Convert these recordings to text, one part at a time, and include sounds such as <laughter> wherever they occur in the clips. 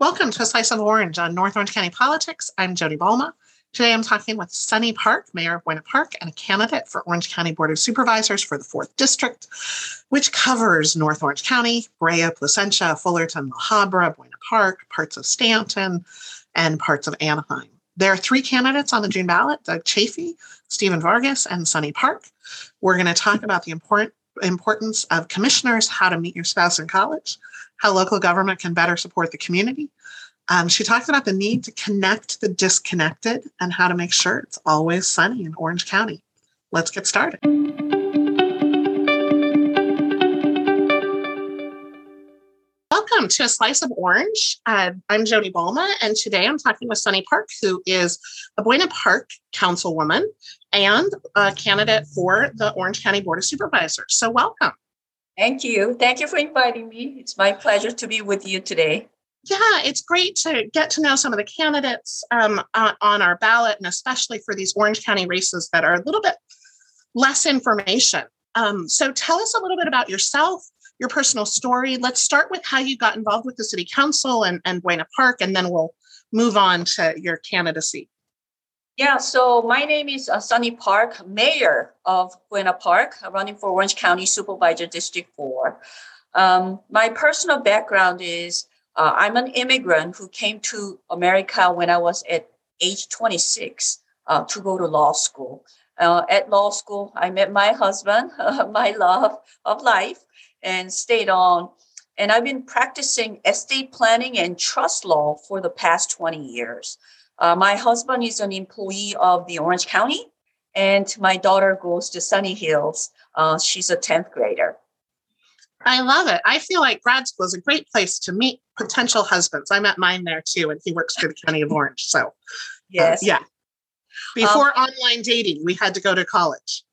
Welcome to a Slice of Orange on North Orange County Politics. I'm Jodi Balma. Today I'm talking with Sunny Park, Mayor of Buena Park, and a candidate for Orange County Board of Supervisors for the 4th District, which covers North Orange County, Brea, Placentia, Fullerton, La Habra, Buena Park, parts of Stanton, and parts of Anaheim. There are three candidates on the June ballot Doug Chaffee, Stephen Vargas, and Sunny Park. We're going to talk about the important importance of commissioners, how to meet your spouse in college, how local government can better support the community. Um, she talked about the need to connect the disconnected and how to make sure it's always sunny in Orange County. Let's get started. Welcome to a slice of orange. Uh, I'm Jodi Balma, and today I'm talking with Sunny Park, who is a Buena Park councilwoman and a candidate for the Orange County Board of Supervisors. So, welcome. Thank you. Thank you for inviting me. It's my pleasure to be with you today. Yeah, it's great to get to know some of the candidates um, on, our ballot, and especially for these Orange County races that are a little bit less information. Um, so, tell us a little bit about yourself, your personal story. Let's start with how you got involved with the City Council and, and Buena Park, and then we'll move on to your candidacy. Yeah, so my name is uh, Sunny Park, Mayor of Buena Park, running for Orange County Supervisor District 4. Um, my personal background is uh, I'm an immigrant who came to America when I was at age 26 uh, to go to law school. Uh, at law school, I met my husband, <laughs> my love of life, and stayed on. And I've been practicing estate planning and trust law for the past 20 years. Uh, my husband is an employee of the Orange County, and my daughter goes to Sunny Hills. Uh, she's a 10th grader. I love it. I feel like grad school is a great place to meet potential husbands. I met mine there too, and he works for the County of Orange. So, uh, yes. Uh, yeah. Before um, online dating, we had to go to college.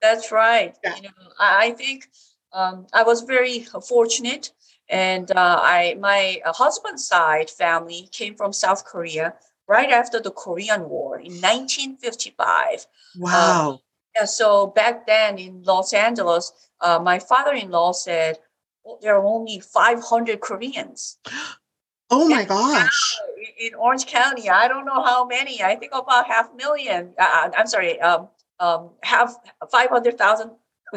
That's right. Yeah. You know, I think um, I was very fortunate, and uh, I my husband's side family came from South Korea, right after the Korean War in 1955. Wow. Um, yeah, so back then in Los Angeles, uh, my father-in-law said well, there are only 500 Koreans. <gasps> Oh my gosh! In Orange County, I don't know how many. I think about half million. Uh, uh I'm sorry, um, um, half 500,000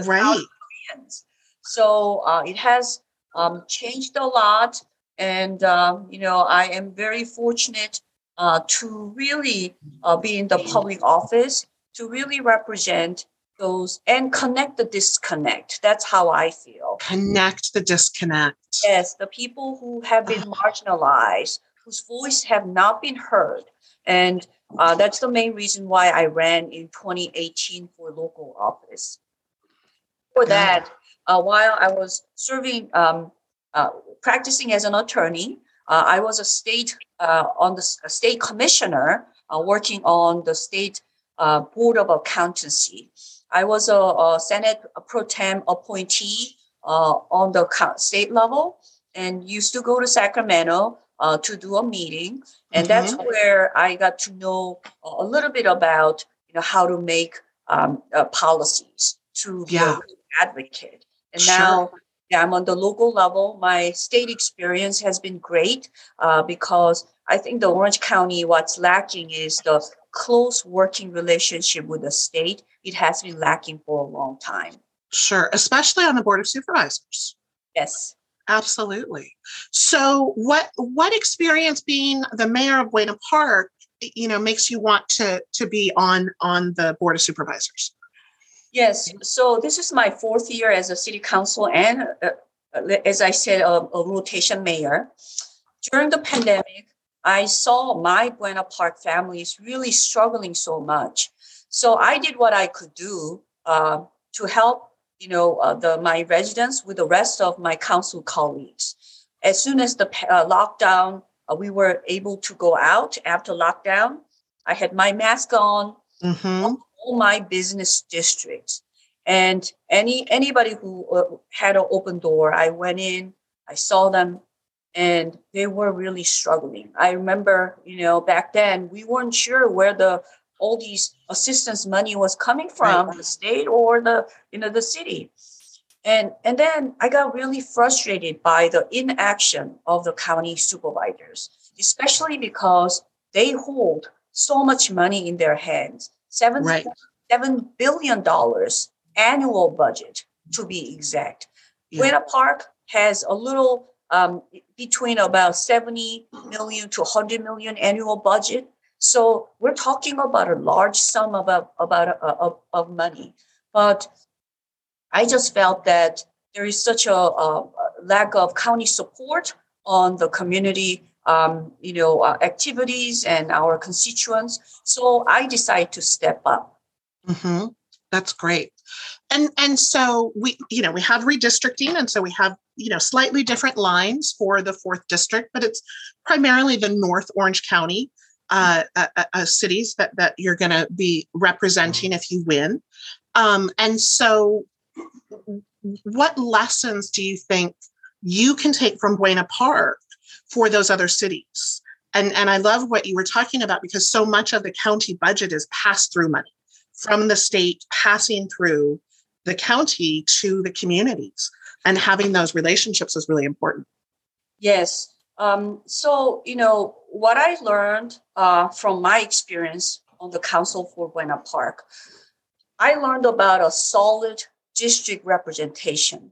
right. Koreans. So uh, it has um, changed a lot, and um, you know I am very fortunate uh, to really uh, be in the public office to really represent those and connect the disconnect. That's how I feel. Connect the disconnect. Yes, the people who have been marginalized, whose voice have not been heard. And uh, that's the main reason why I ran in 2018 for local office. For that, uh, while I was serving, um, uh, practicing as an attorney, uh, I was a state uh, on the state commissioner uh, working on the state uh, board of accountancy. I was a, a Senate pro tem appointee uh, on the state level and used to go to Sacramento uh, to do a meeting, and mm-hmm. that's where I got to know a little bit about you know how to make um, policies to yeah. advocate. And sure. now yeah, I'm on the local level. My state experience has been great uh, because I think the Orange County, what's lacking is the close working relationship with the state. It has been lacking for a long time. Sure, especially on the Board of Supervisors. Yes. Absolutely. So what what experience being the mayor of Buena Park, you know, makes you want to to be on on the Board of Supervisors? Yes. So this is my fourth year as a city council and, uh, uh, as I said, a, a, rotation mayor. During the pandemic, I saw my Buena Park families really struggling so much. So I did what I could do uh, to help, you know, uh, the my residents with the rest of my council colleagues. As soon as the uh, lockdown, uh, we were able to go out after lockdown. I had my mask on. Mm-hmm all my business districts. And any anybody who uh, had an open door, I went in, I saw them, and they were really struggling. I remember, you know, back then we weren't sure where the all these assistance money was coming from, right. the state or the you know the city. And, and then I got really frustrated by the inaction of the county supervisors, especially because they hold so much money in their hands seven, Right. $7 billion annual budget to be exact. Yeah. Buena Park has a little um, between about 70 million to 100 million annual budget. So we're talking about a large sum of, about uh, of, of money. But I just felt that there is such a, a lack of county support on the community, um, you know, uh, activities and our constituents. So I decided to step up. hmm That's great. And and so we, you know, we have redistricting, and so we have, you know, slightly different lines for the fourth district, but it's primarily the North Orange County uh, uh, uh, cities that that you're going to be representing if you win. Um, and so, what lessons do you think you can take from Buena Park for those other cities? And and I love what you were talking about because so much of the county budget is pass through money from the state passing through the county to the communities and having those relationships is really important Yes. Um, so, you know, what I learned uh, from my experience on the Council for Buena Park, I learned about a solid district representation.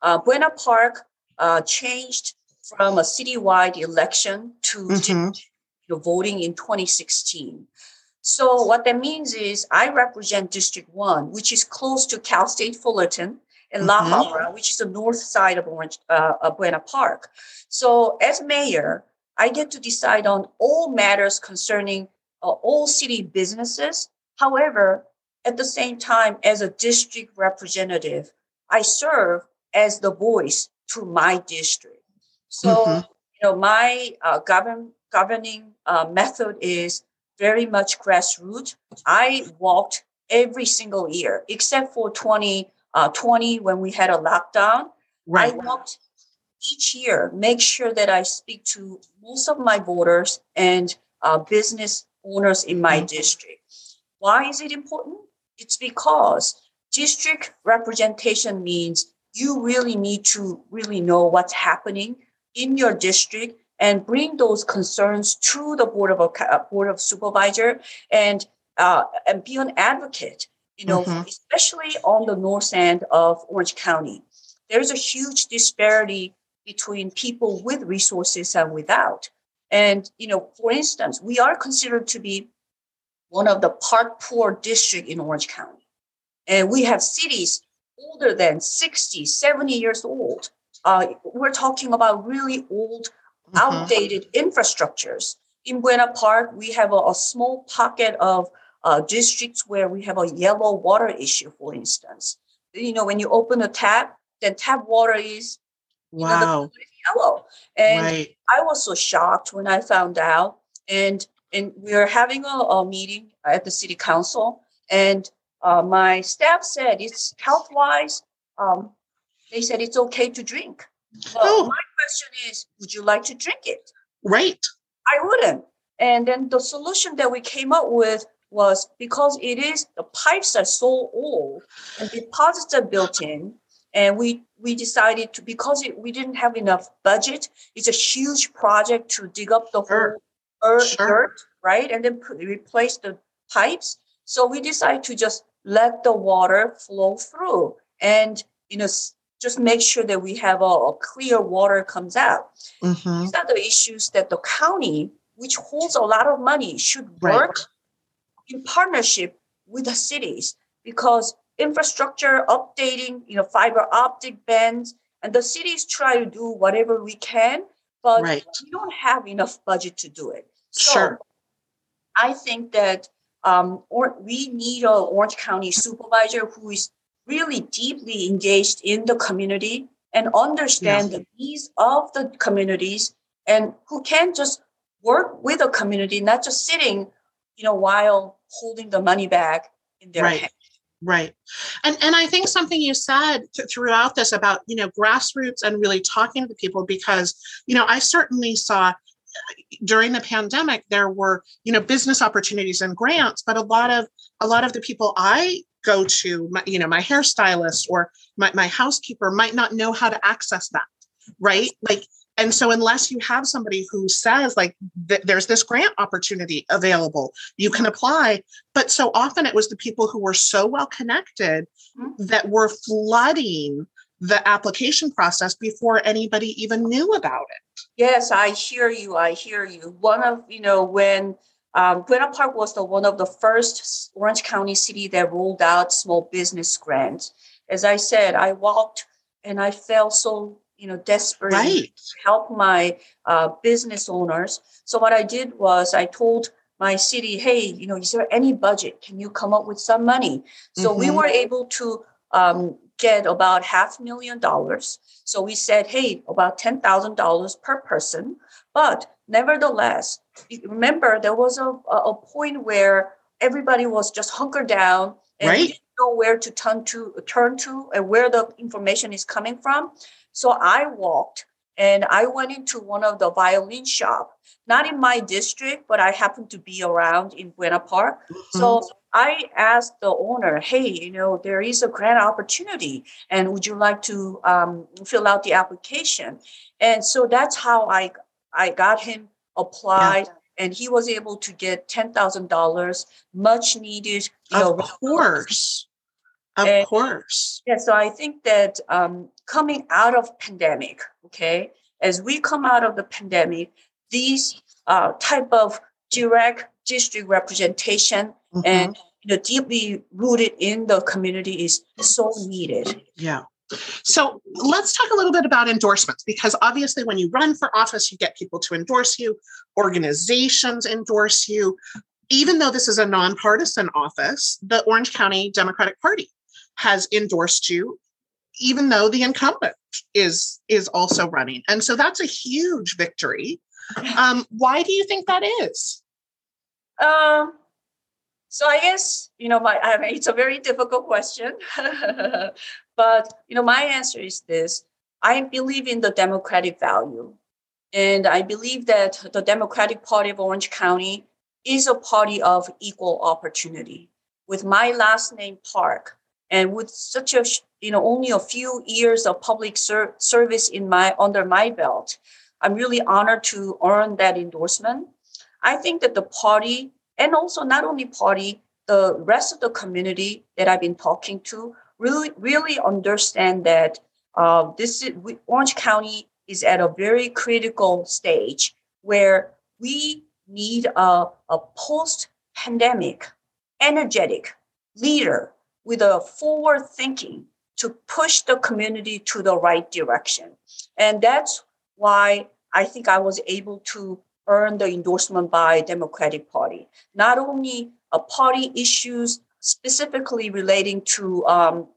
Uh, Buena Park uh, changed from a citywide election to Mhm. district, voting in 2016. So what that means is I represent District 1, which is close to Cal State Fullerton, and La Mhm. Habra, which is the north side of Orange, uh, of Buena Park. So as mayor, I get to decide on all matters concerning uh, all city businesses. However, at the same time, as a district representative, I serve as the voice to my district. So, Mhm. you know, my uh, govern, governing uh, method is very much grassroots. I walked every single year, except for 2020 uh, when we had a lockdown. right I walked each year, make sure that I speak to most of my voters and uh, business owners in my Mhm. district. Why is it important? It's because district representation means you really need to really know what's happening in your district and bring those concerns to the board of uh, board of supervisor and uh, and be an advocate. You know, Mhm. especially on the north end of Orange County, there's a huge disparity between people with resources and without. And you know, for instance, we are considered to be one of the park poor district in Orange County. And we have cities older than 60, 70 years old. Uh, we're talking about really old, Mhm. outdated infrastructures. In Buena Park, we have a, a small pocket of uh, districts where we have a yellow water issue, for instance. You know, when you open a tap, then tap water is you know, the wow yellow. And right I was so shocked when I found out. And and we were having a, a meeting at the city council, and uh, my staff said it's health wise. Um, they said it's okay to drink. But Oh. my question is, would you like to drink it? right I wouldn't. And then the solution that we came up with was because it is the pipes are so old and deposits are built in, and we we decided to because it, we didn't have enough budget. It's a huge project to dig up the Sure. whole earth, Sure. dirt, right, and then put, replace the pipes. So we decided to just let the water flow through, and you know just make sure that we have a, a clear water comes out Mhm. these are the issues that the county, which holds a lot of money, should Right. work in partnership with the cities because infrastructure updating, you know, fiber optic bands, and the cities try to do whatever we can, but right we don't have enough budget to do it. So Sure. I think that um, or we need a Orange County supervisor who is really deeply engaged in the community and understand the needs of the communities and who can just work with a community, not just sitting, you know, while holding the money back in their Right. hand. Right. And and I think something you said th- throughout this about, you know, grassroots and really talking to people because, you know, I certainly saw uh, during the pandemic there were, you know, business opportunities and grants, but a lot of a lot of the people I go to my, you know my hairstylist or my, my housekeeper might not know how to access that right? Like and so unless you have somebody who says like th- there's this grant opportunity available you can apply but so often it was the people who were so well connected mm-hmm. that were flooding the application process before anybody even knew about it. Yes i hear you i hear you. One of you know when um, Buena Park was the one of the first Orange County city that rolled out small business grants. As I said, I walked and I felt so you know desperate right. to help my uh, business owners. So what I did was I told my city, hey, you know, is there any budget? Can you come up with some money? So mm-hmm. we were able to um, get about half million dollars. So we said, hey, about ten thousand dollars per person. But nevertheless, remember there was a, a point where everybody was just hunkered down and right. didn't know where to turn to turn to and where the information is coming from. So I walked and I went into one of the violin shop, not in my district, but I happened to be around in Buena Park. Mm-hmm. So I asked the owner, hey, you know, there is a grant opportunity, and would you like to um, fill out the application? And so that's how I I got him applied. Yeah. And he was able to get ten thousand dollars, much needed. You of know, course, of and, course. Yeah, so I think that um, coming out of pandemic, okay, as we come out of the pandemic, these uh, type of direct district representation mm-hmm. and you know, deeply rooted in the community is so needed. Yeah. So let's talk a little bit about endorsements because obviously, when you run for office, you get people to endorse you, organizations endorse you. Even though this is a nonpartisan office, the Orange County Democratic Party has endorsed you, even though the incumbent is is also running, and so that's a huge victory. Um, why do you think that is? Um, so I guess you know my I mean, <laughs> it's a very difficult question, <laughs> but you know my answer is this: I believe in the democratic value, and I believe that the Democratic Party of Orange County is a party of equal opportunity. With my last name Park, and with such a you know only a few years of public ser- service in my under my belt, I'm really honored to earn that endorsement. I think that the party and also not only party, the rest of the community that I've been talking to really, really understand that uh, this is, Orange County is at a very critical stage where we need a, a post-pandemic, energetic leader with a forward thinking to push the community to the right direction. And that's why I think I was able to earned the endorsement by Democratic Party. Not only a party issues specifically relating to um,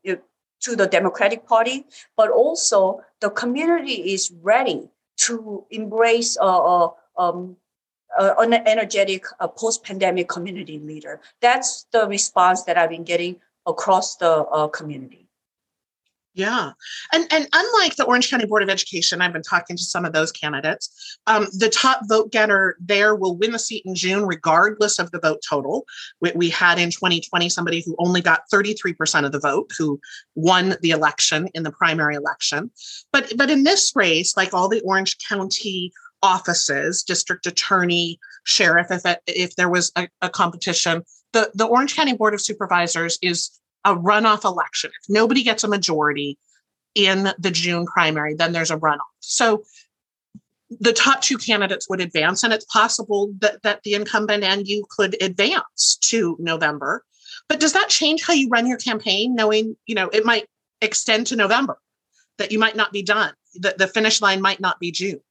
to the Democratic Party, but also the community is ready to embrace a, a, um, an energetic post-pandemic community leader. That's the response that I've been getting across the uh, community. Yeah. And and unlike the Orange County Board of Education, I've been talking to some of those candidates. Um, the top vote getter there will win the seat in June, regardless of the vote total. We, we had in 2020 somebody who only got 33% of the vote, who won the election in the primary election. But but in this race, like all the Orange County offices, district attorney, sheriff, if if there was a, a competition, the, the Orange County Board of Supervisors is a runoff election. If nobody gets a majority in the June primary, then there's a runoff. So the top two candidates would advance, and it's possible that, that the incumbent and you could advance to November. But does that change how you run your campaign, knowing, you know, it might extend to November, that you might not be done, that the finish line might not be June?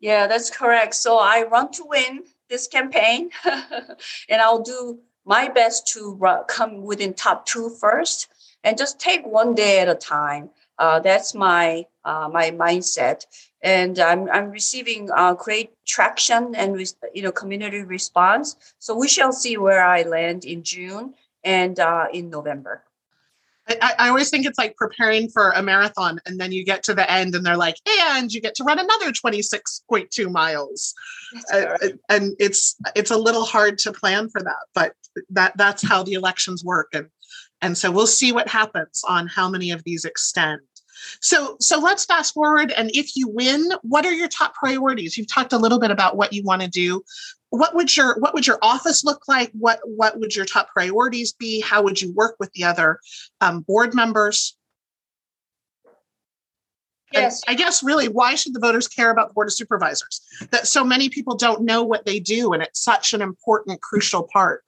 Yeah, that's correct. So I run to win this campaign, <laughs> and I'll do my best to come within top two first and just take one day at a time. Uh, that's my uh, my mindset, and I'm I'm receiving uh, great traction and you know community response. So we shall see where I land in June and uh, in November. I, I, always think it's like preparing for a marathon, and then you get to the end, and they're like, "And you get to run another twenty six point two miles," uh, and it's it's a little hard to plan for that, but that that's how the elections work, and And so we'll see what happens on how many of these extend. So so let's fast forward and if you win, what are your top priorities? You've talked a little bit about what you want to do. What would your what would your office look like? What what would your top priorities be? How would you work with the other um, board members? Yes. And I guess really, why should the voters care about the Board of Supervisors? That so many people don't know what they do, and it's such an important, crucial part.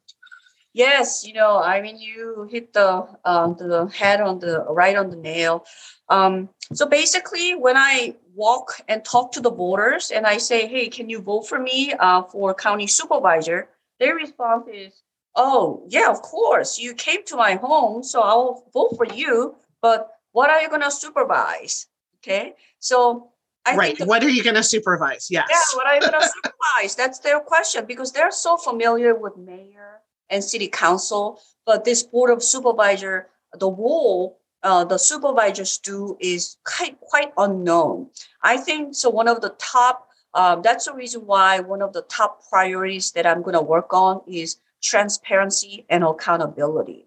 Yes, you know, I mean, you hit the um, the head on the right on the nail. Um, so basically, when I walk and talk to the voters and I say, "Hey, can you vote for me uh, for county supervisor?" Their response is, "Oh, yeah, of course. You came to my home, so I'll vote for you. But what are you going to supervise?" Okay, so I right. what are you going to supervise? Yes. Yeah, what are you going <laughs> to supervise? That's their question because they're so familiar with mayor and city council, but this board of supervisor, the role uh, the supervisors do is quite, quite unknown. I think so. One of the top, um, that's the reason why one of the top priorities that I'm going to work on is transparency and accountability.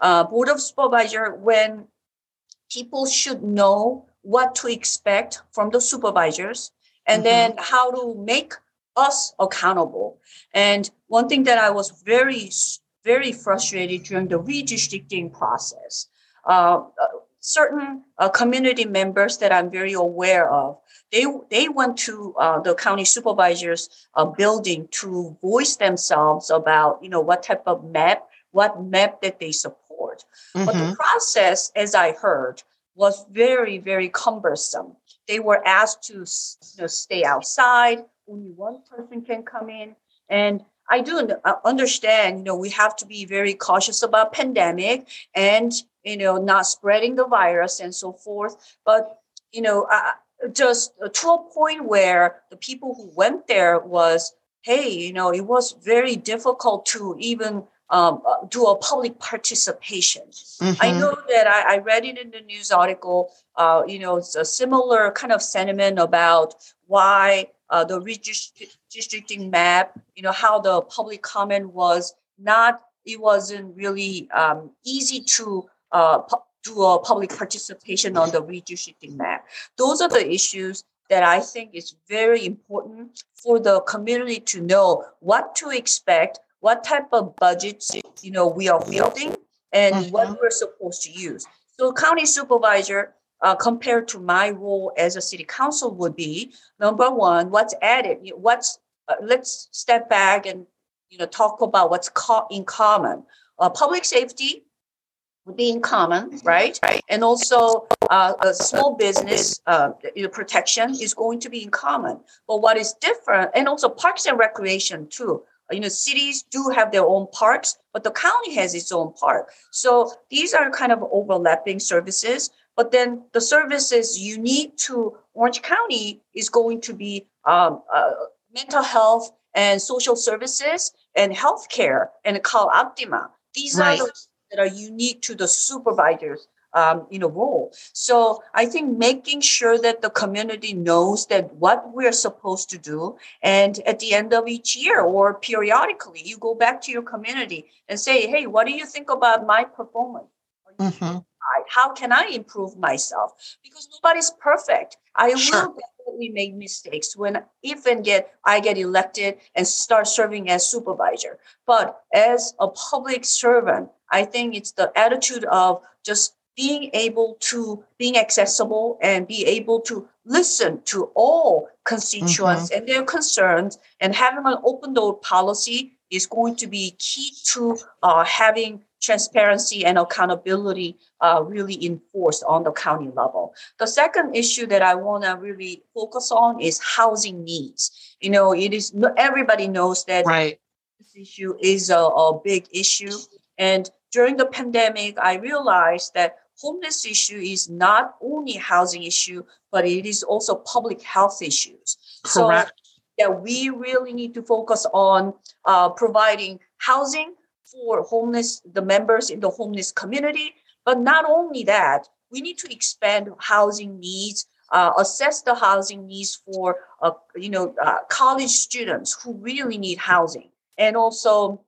Uh, board of supervisor, when people should know what to expect from the supervisors and mm-hmm. then how to make us accountable. And one thing that I was very, very frustrated during the redistricting process, uh, uh, certain uh, community members that I'm very aware of, they, they went to uh, the county supervisors uh, building to voice themselves about, you know, what type of map, what map that they support. Mm-hmm. But the mm-hmm. process, as I heard, was very, very cumbersome. They were asked to you know, stay outside. Only one person can come in. And I do uh, understand, you know, we have to be very cautious about pandemic and, you know, not spreading the virus and so forth. But, you know, just to a point where the people who went there was, hey, you know, it was very difficult to even um, uh, do a public participation. Mm-hmm. I know that I, I, read it in the news article. Uh, you know, it's a similar kind of sentiment about why uh, the redistricting map. You know, how the public comment was not. It wasn't really um, easy to uh, pu- do a public participation on the redistricting map. Those are the issues that I think is very important for the community to know what to expect what type of budgets you know we are building and mm-hmm. what we're supposed to use. So county supervisor uh, compared to my role as a city council would be number one, what's added, what's uh, let's step back and you know talk about what's co- in common. Uh, public safety would be in common, right? right. And also uh, a small business uh, protection is going to be in common. But what is different, and also parks and recreation too you know cities do have their own parks but the county has its own park so these are kind of overlapping services but then the services unique to orange county is going to be um, uh, mental health and social services and healthcare and CalOptima these right. are those that are unique to the supervisors um, you know role. So I think making sure that the community knows that what we're supposed to do, and at the end of each year or periodically, you go back to your community and say, "Hey, what do you think about my performance? Mm-hmm. How can I improve myself? Because nobody's perfect. I sure. will definitely make mistakes when if and get I get elected and start serving as supervisor. But as a public servant, I think it's the attitude of just being able to being accessible and be able to listen to all constituents mm-hmm. and their concerns and having an open door policy is going to be key to uh, having transparency and accountability uh, really enforced on the county level. The second issue that I want to really focus on is housing needs. You know, it is everybody knows that right. this issue is a, a big issue, and during the pandemic, I realized that homeless issue is not only housing issue, but it is also public health issues. Correct. Yeah, we really need to focus on uh, providing housing for homeless, the members in the homeless community. But not only that, we need to expand housing needs, uh, assess the housing needs for, uh, you know, uh, college students who really need housing, and also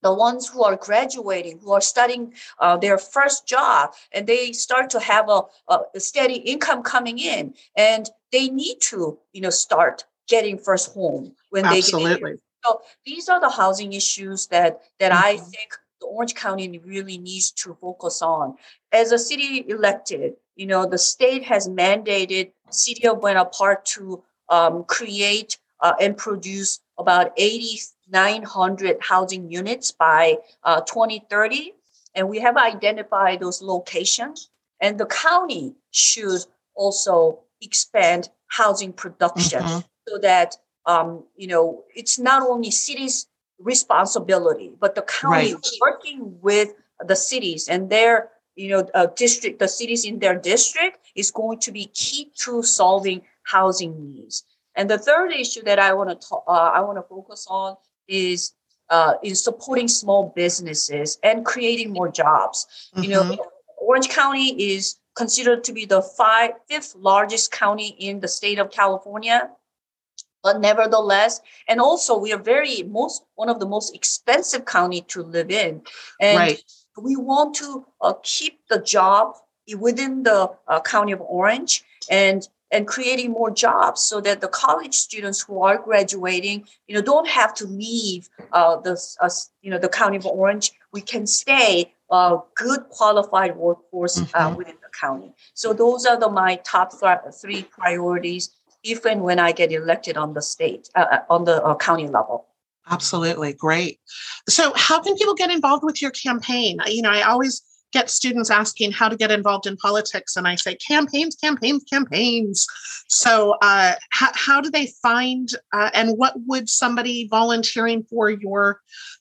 the ones who are graduating, who are studying uh, their first job, and they start to have a, a, steady income coming in, and they need to, you know, start getting first home when Absolutely. they get So these are the housing issues that that mm-hmm. I think the Orange County really needs to focus on. As a city elected, you know, the state has mandated City of Buena Park to um, create uh, and produce about 8,900 housing units by uh, 2030. And we have identified those locations. And the county should also expand housing production mm-hmm. So that um, you know it's not only cities responsibility but the county right. working with the cities and their you know uh, district the cities in their district is going to be key to solving housing needs and the third issue that I want to uh, I want to focus on is uh, is supporting small businesses and creating more jobs. Mm-hmm. You know, mm-hmm. Orange County is considered to be the five, fifth largest county in the state of California. But nevertheless, and also we are very most one of the most expensive county to live in, and right. we want to uh, keep the job within the uh, county of Orange and and creating more jobs so that the college students who are graduating you know don't have to leave uh, the uh, you know the county of orange we can stay a good qualified workforce uh, mm-hmm. uh, within the county so those are the my top th- three priorities if and when i get elected on the state uh, uh, on the county level. Absolutely great. So how can people get involved with your campaign? You know i always get students asking how to get involved in politics and i say campaigns campaigns campaigns. So uh, how, how do they find uh, and what would somebody volunteering for your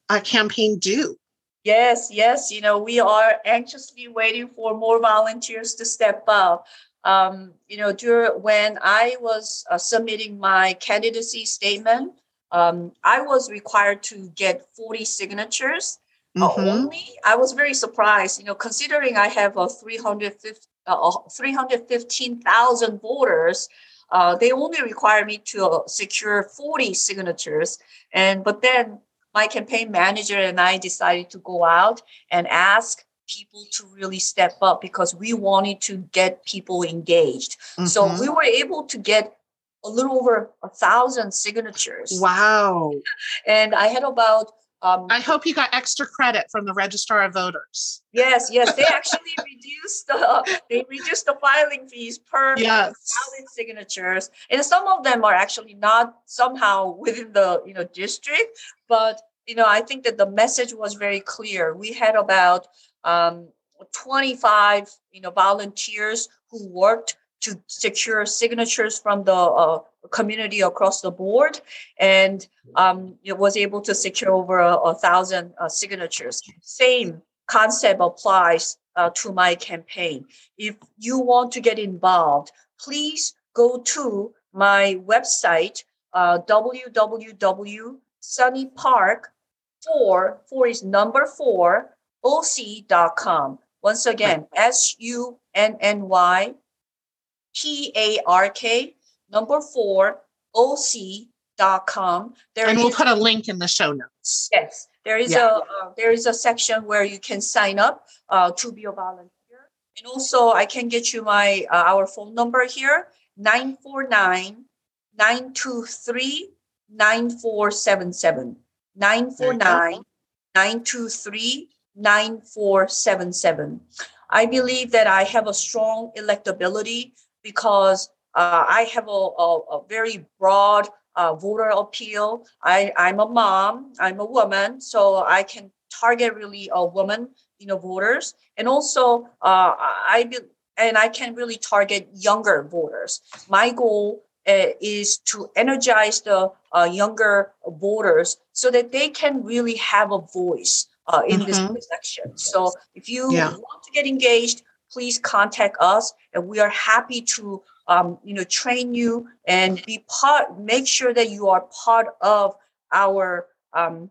uh, campaign do? Yes yes you know we are anxiously waiting for more volunteers to step up um, you know during, when i was uh, submitting my candidacy statement um, i was required to get 40 signatures mm-hmm. only. I was very surprised, you know, considering I have a 350, uh, 315,000 voters. Uh, they only require me to uh, secure 40 signatures. And but then my campaign manager and I decided to go out and ask people to really step up because we wanted to get people engaged. Mm-hmm. So we were able to get a little over a thousand signatures. Wow. <laughs> And I had about um, I hope you got extra credit from the registrar of voters. Yes, yes, they <laughs> actually reduced the they reduced the filing fees per yes. ballot signatures, and some of them are actually not somehow within the you know district, but you know I think that the message was very clear. We had about um, 25 you know volunteers who worked to secure signatures from the uh, community across the board. And um, it was able to secure over a, a thousand uh, signatures. Same concept applies uh, to my campaign. If you want to get involved please go to my website uh, www.sunnypark 4 4 is number 4 oc.com once again s-u-n-n-y P A R K number four OC.com. There and we'll put a link in the show notes. Yes, there is yeah. a uh, there is a section where you can sign up uh, to be a volunteer. And also, I can get you my uh, our phone number here 949 923 9477. 949 923 9477. I believe that I have a strong electability because uh, I have a, a, a very broad uh, voter appeal. I, I'm a mom, I'm a woman, so I can target really a woman, you know, voters, and also uh, I be, and I can really target younger voters. My goal uh, is to energize the uh, younger voters so that they can really have a voice uh, in mm-hmm. this election. So if you yeah. want to get engaged, please contact us and we are happy to um, you know train you and be part make sure that you are part of our um,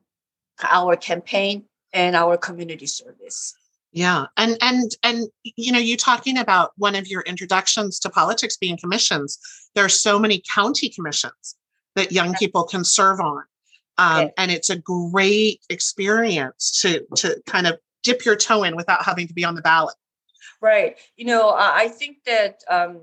our campaign and our community service yeah and and and you know you talking about one of your introductions to politics being commissions there are so many county commissions that young people can serve on Um, Yeah. And it's a great experience to to kind of dip your toe in without having to be on the ballot. Right. You know, I I think that um,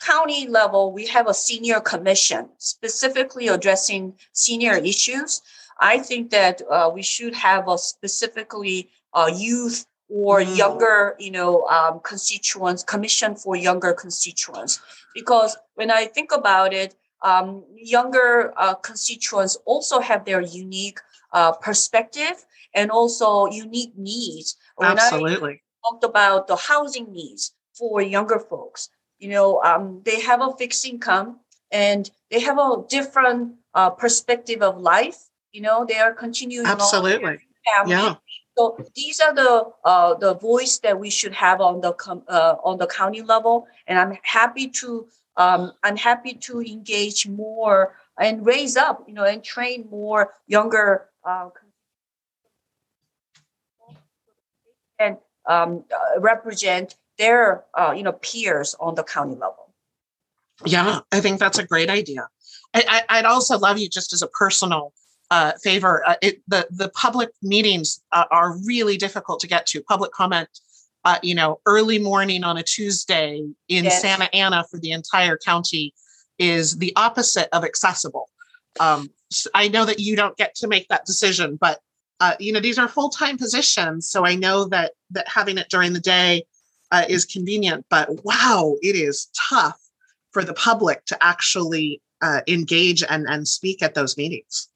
county level, we have a senior commission specifically addressing senior issues. I think that uh, we should have a specifically uh, youth or Mm. younger, you know, um, constituents commission for younger constituents. Because when I think about it, um, younger uh, constituents also have their unique uh, perspective and also unique needs. When I Absolutely. talked about the housing needs for younger folks. You know, um, they have a fixed income and they have a different uh, perspective of life. You know, they are continuing Absolutely. Yeah. So these are the uh, the voice that we should have on the com- uh, on the county level, and I'm happy to um, I'm happy to engage more and raise up, you know, and train more younger uh, and um, uh, represent their uh, you know peers on the county level. Yeah, I think that's a great idea. I, I'd also love you just as a personal uh, favor. Uh, it, the the public meetings uh, are really difficult to get to. Public comment, uh, you know, early morning on a Tuesday in Yes. Santa Ana for the entire county is the opposite of accessible. Um, I know that you don't get to make that decision, but uh, you know these are full time positions, so I know that that having it during the day uh, is convenient. But wow, it is tough for the public to actually uh, engage and, and speak at those meetings.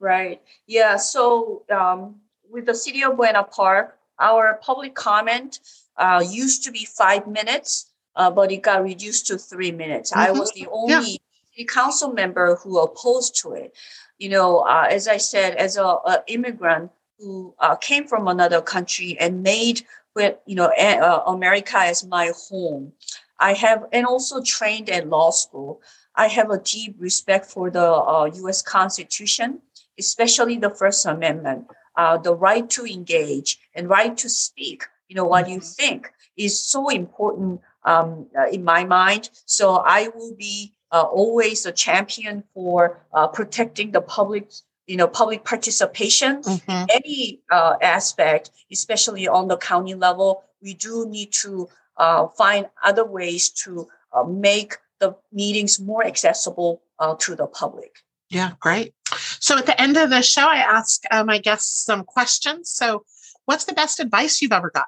Right. Yeah. So um, with the city of Buena Park, our public comment uh, used to be five minutes, uh, but it got reduced to three minutes. I Mhm. was the only city council member who opposed to it. You know, uh, as I said, as a, a immigrant who uh, came from another country and made with you know uh, America as my home, I have and also trained at law school. I have a deep respect for the uh, U.S. Constitution especially the First Amendment, uh, the right to engage and right to speak, you know, what you Mhm. think is so important um, uh, in my mind. So I will be uh, always a champion for uh, protecting the public, you know, public participation. Mhm. Any uh, aspect, especially on the county level, we do need to uh, find other ways to uh, make the meetings more accessible uh, to the public. Yeah, great. So at the end of the show, I ask uh, my guests some questions. So, what's the best advice you've ever got?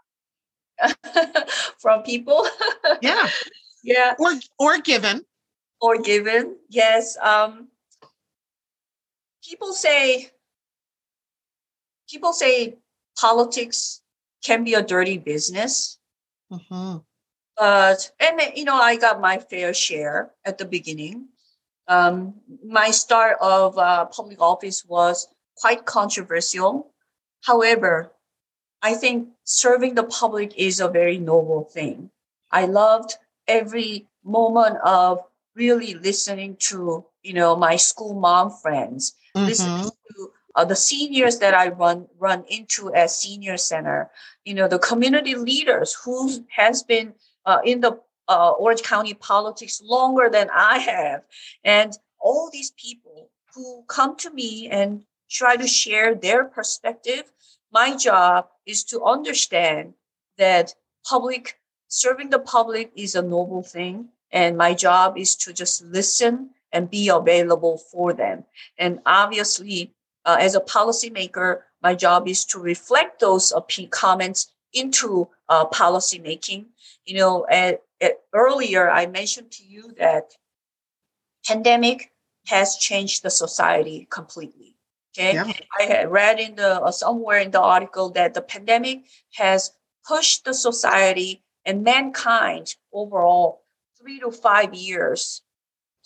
<laughs> from people. <laughs> Yeah, yeah, or or given. or given. Yes. Um, people say people say politics can be a dirty business, Mhm. but and you know I got my fair share at the beginning. Um, my start of uh, public office was quite controversial. However, I think serving the public is a very noble thing. I loved every moment of really listening to you know my school mom friends, listening Mhm. to uh, the seniors that I run run into at senior center. You know the community leaders who has been uh, in the uh, Orange County politics longer than I have, and all these people who come to me and try to share their perspective. My job is to understand that public serving the public is a noble thing, and my job is to just listen and be available for them. And obviously, uh, as a policymaker, my job is to reflect those comments into uh, policy making. You know, at, at- earlier I mentioned to you that pandemic has changed the society completely. Okay, Yeah. I had read in the uh, somewhere in the article that the pandemic has pushed the society and mankind overall three to five years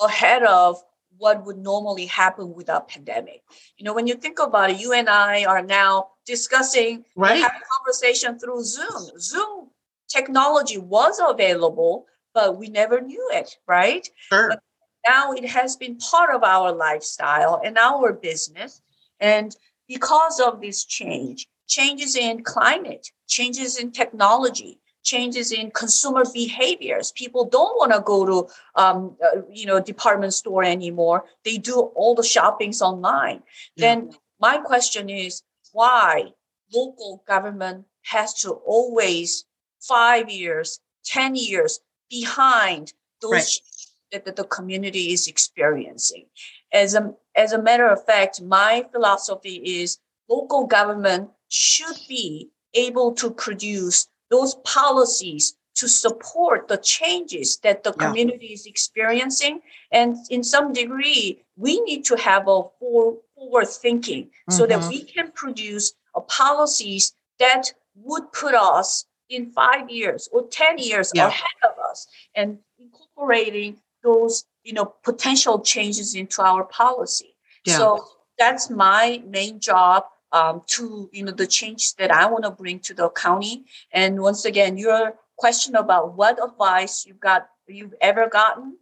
ahead of what would normally happen without pandemic. You know, when you think about it, you and I are now discussing Right. having conversation through Zoom. Zoom technology was available, but we never knew it, right? Sure. now it has been part of our lifestyle and our business. And because of this change, changes in climate, changes in technology, changes in consumer behaviors. People don't want to go to, um, uh, you know, department store anymore. They do all the shoppings online. Yeah. Then my question is why local government has to always five years, 10 years behind those right. that the community is experiencing. As a, as a matter of fact, my philosophy is local government should be able to produce those policies to support the changes that the yeah. community is experiencing. And in some degree, we need to have a forward thinking mm-hmm. so that mm-hmm. we can produce policies that would put us in five years or 10 years yeah. ahead of us and incorporating those you know potential changes into our policy yeah. so that's my main job um, to you know the change that i want to bring to the county and once again your question about what advice you've got you've ever gotten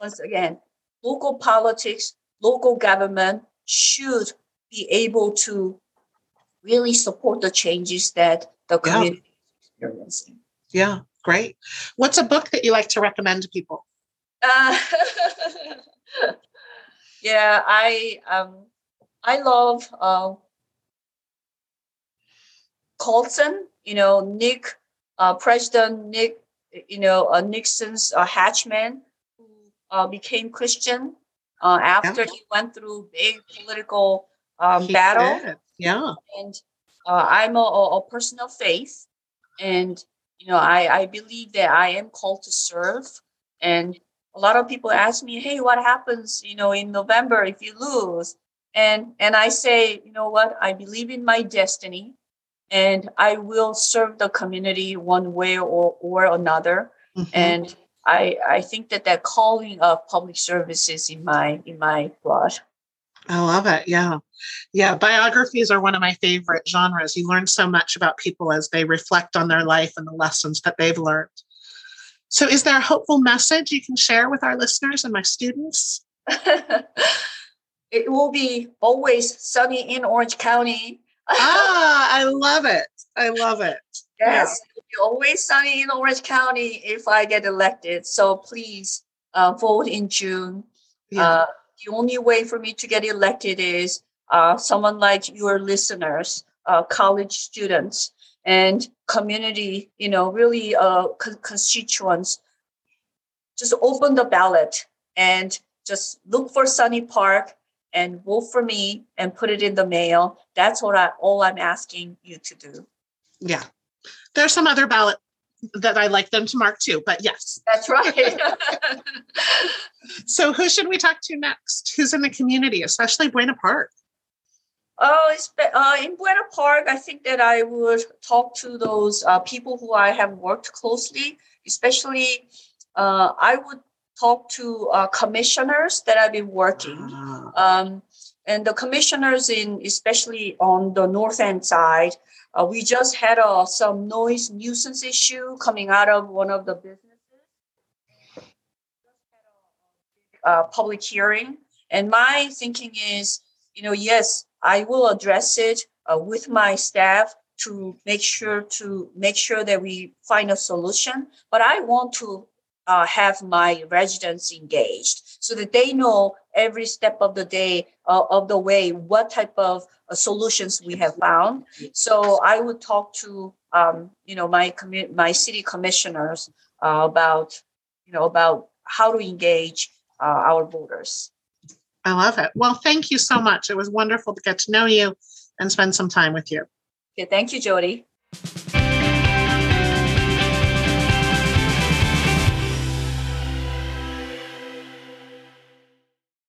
once again local politics local government should be able to really support the changes that the community experiencing yeah great what's a book that you like to recommend to people uh, <laughs> yeah i um i love uh, Colson, you know, Nick, uh, President Nick, you know, uh, Nixon's uh, hatchman who uh, became Christian uh, after yeah. he went through big political um, battle. Did. Yeah. And uh, I'm a, a, person of faith. And, you know, I, I believe that I am called to serve. And a lot of people ask me, hey, what happens, you know, in November if you lose? And, and I say, you know what? I believe in my destiny and I will serve the community one way or, or another. Mm-hmm. And I, I think that that calling of public service is in my in my blood. I love it. Yeah. Yeah. Biographies are one of my favorite genres. You learn so much about people as they reflect on their life and the lessons that they've learned. So, is there a hopeful message you can share with our listeners and my students? <laughs> it will be always sunny in Orange County ah, I <laughs> love it. I love it. Yes, yeah. always sunny in Orange County if I get elected. So please uh, vote in June. Yeah. Uh, the only way for me to get elected is uh, someone like your listeners, uh, college students, and community, you know, really uh, constituents. Just open the ballot and just look for Sunny Park and vote for me and put it in the mail. That's what I all I'm asking you to do. Yeah. There's some other ballot that I like them to mark too, but yes. That's right. <laughs> so who should we talk to next? Who's in the community, especially Buena Park? Oh, it's, uh, in Buena Park, I think that I would talk to those uh, people who I have worked closely, especially uh, I would talk to uh, commissioners that I've been working. Ah. Um, and the commissioners in, especially on the north end side, uh, we just had uh, some noise nuisance issue coming out of one of the businesses. Uh, public hearing. And my thinking is, you know, yes, I will address it uh, with my staff to make sure to make sure that we find a solution. But I want to uh, have my residents engaged so that they know every step of the day uh, of the way what type of uh, solutions we have found. So i would talk to um, you know my commu- my city commissioners uh, about you know about how to engage uh, our voters. I love it. Well thank you so much. It was wonderful to get to know you and spend some time with you. Okay thank you Jodi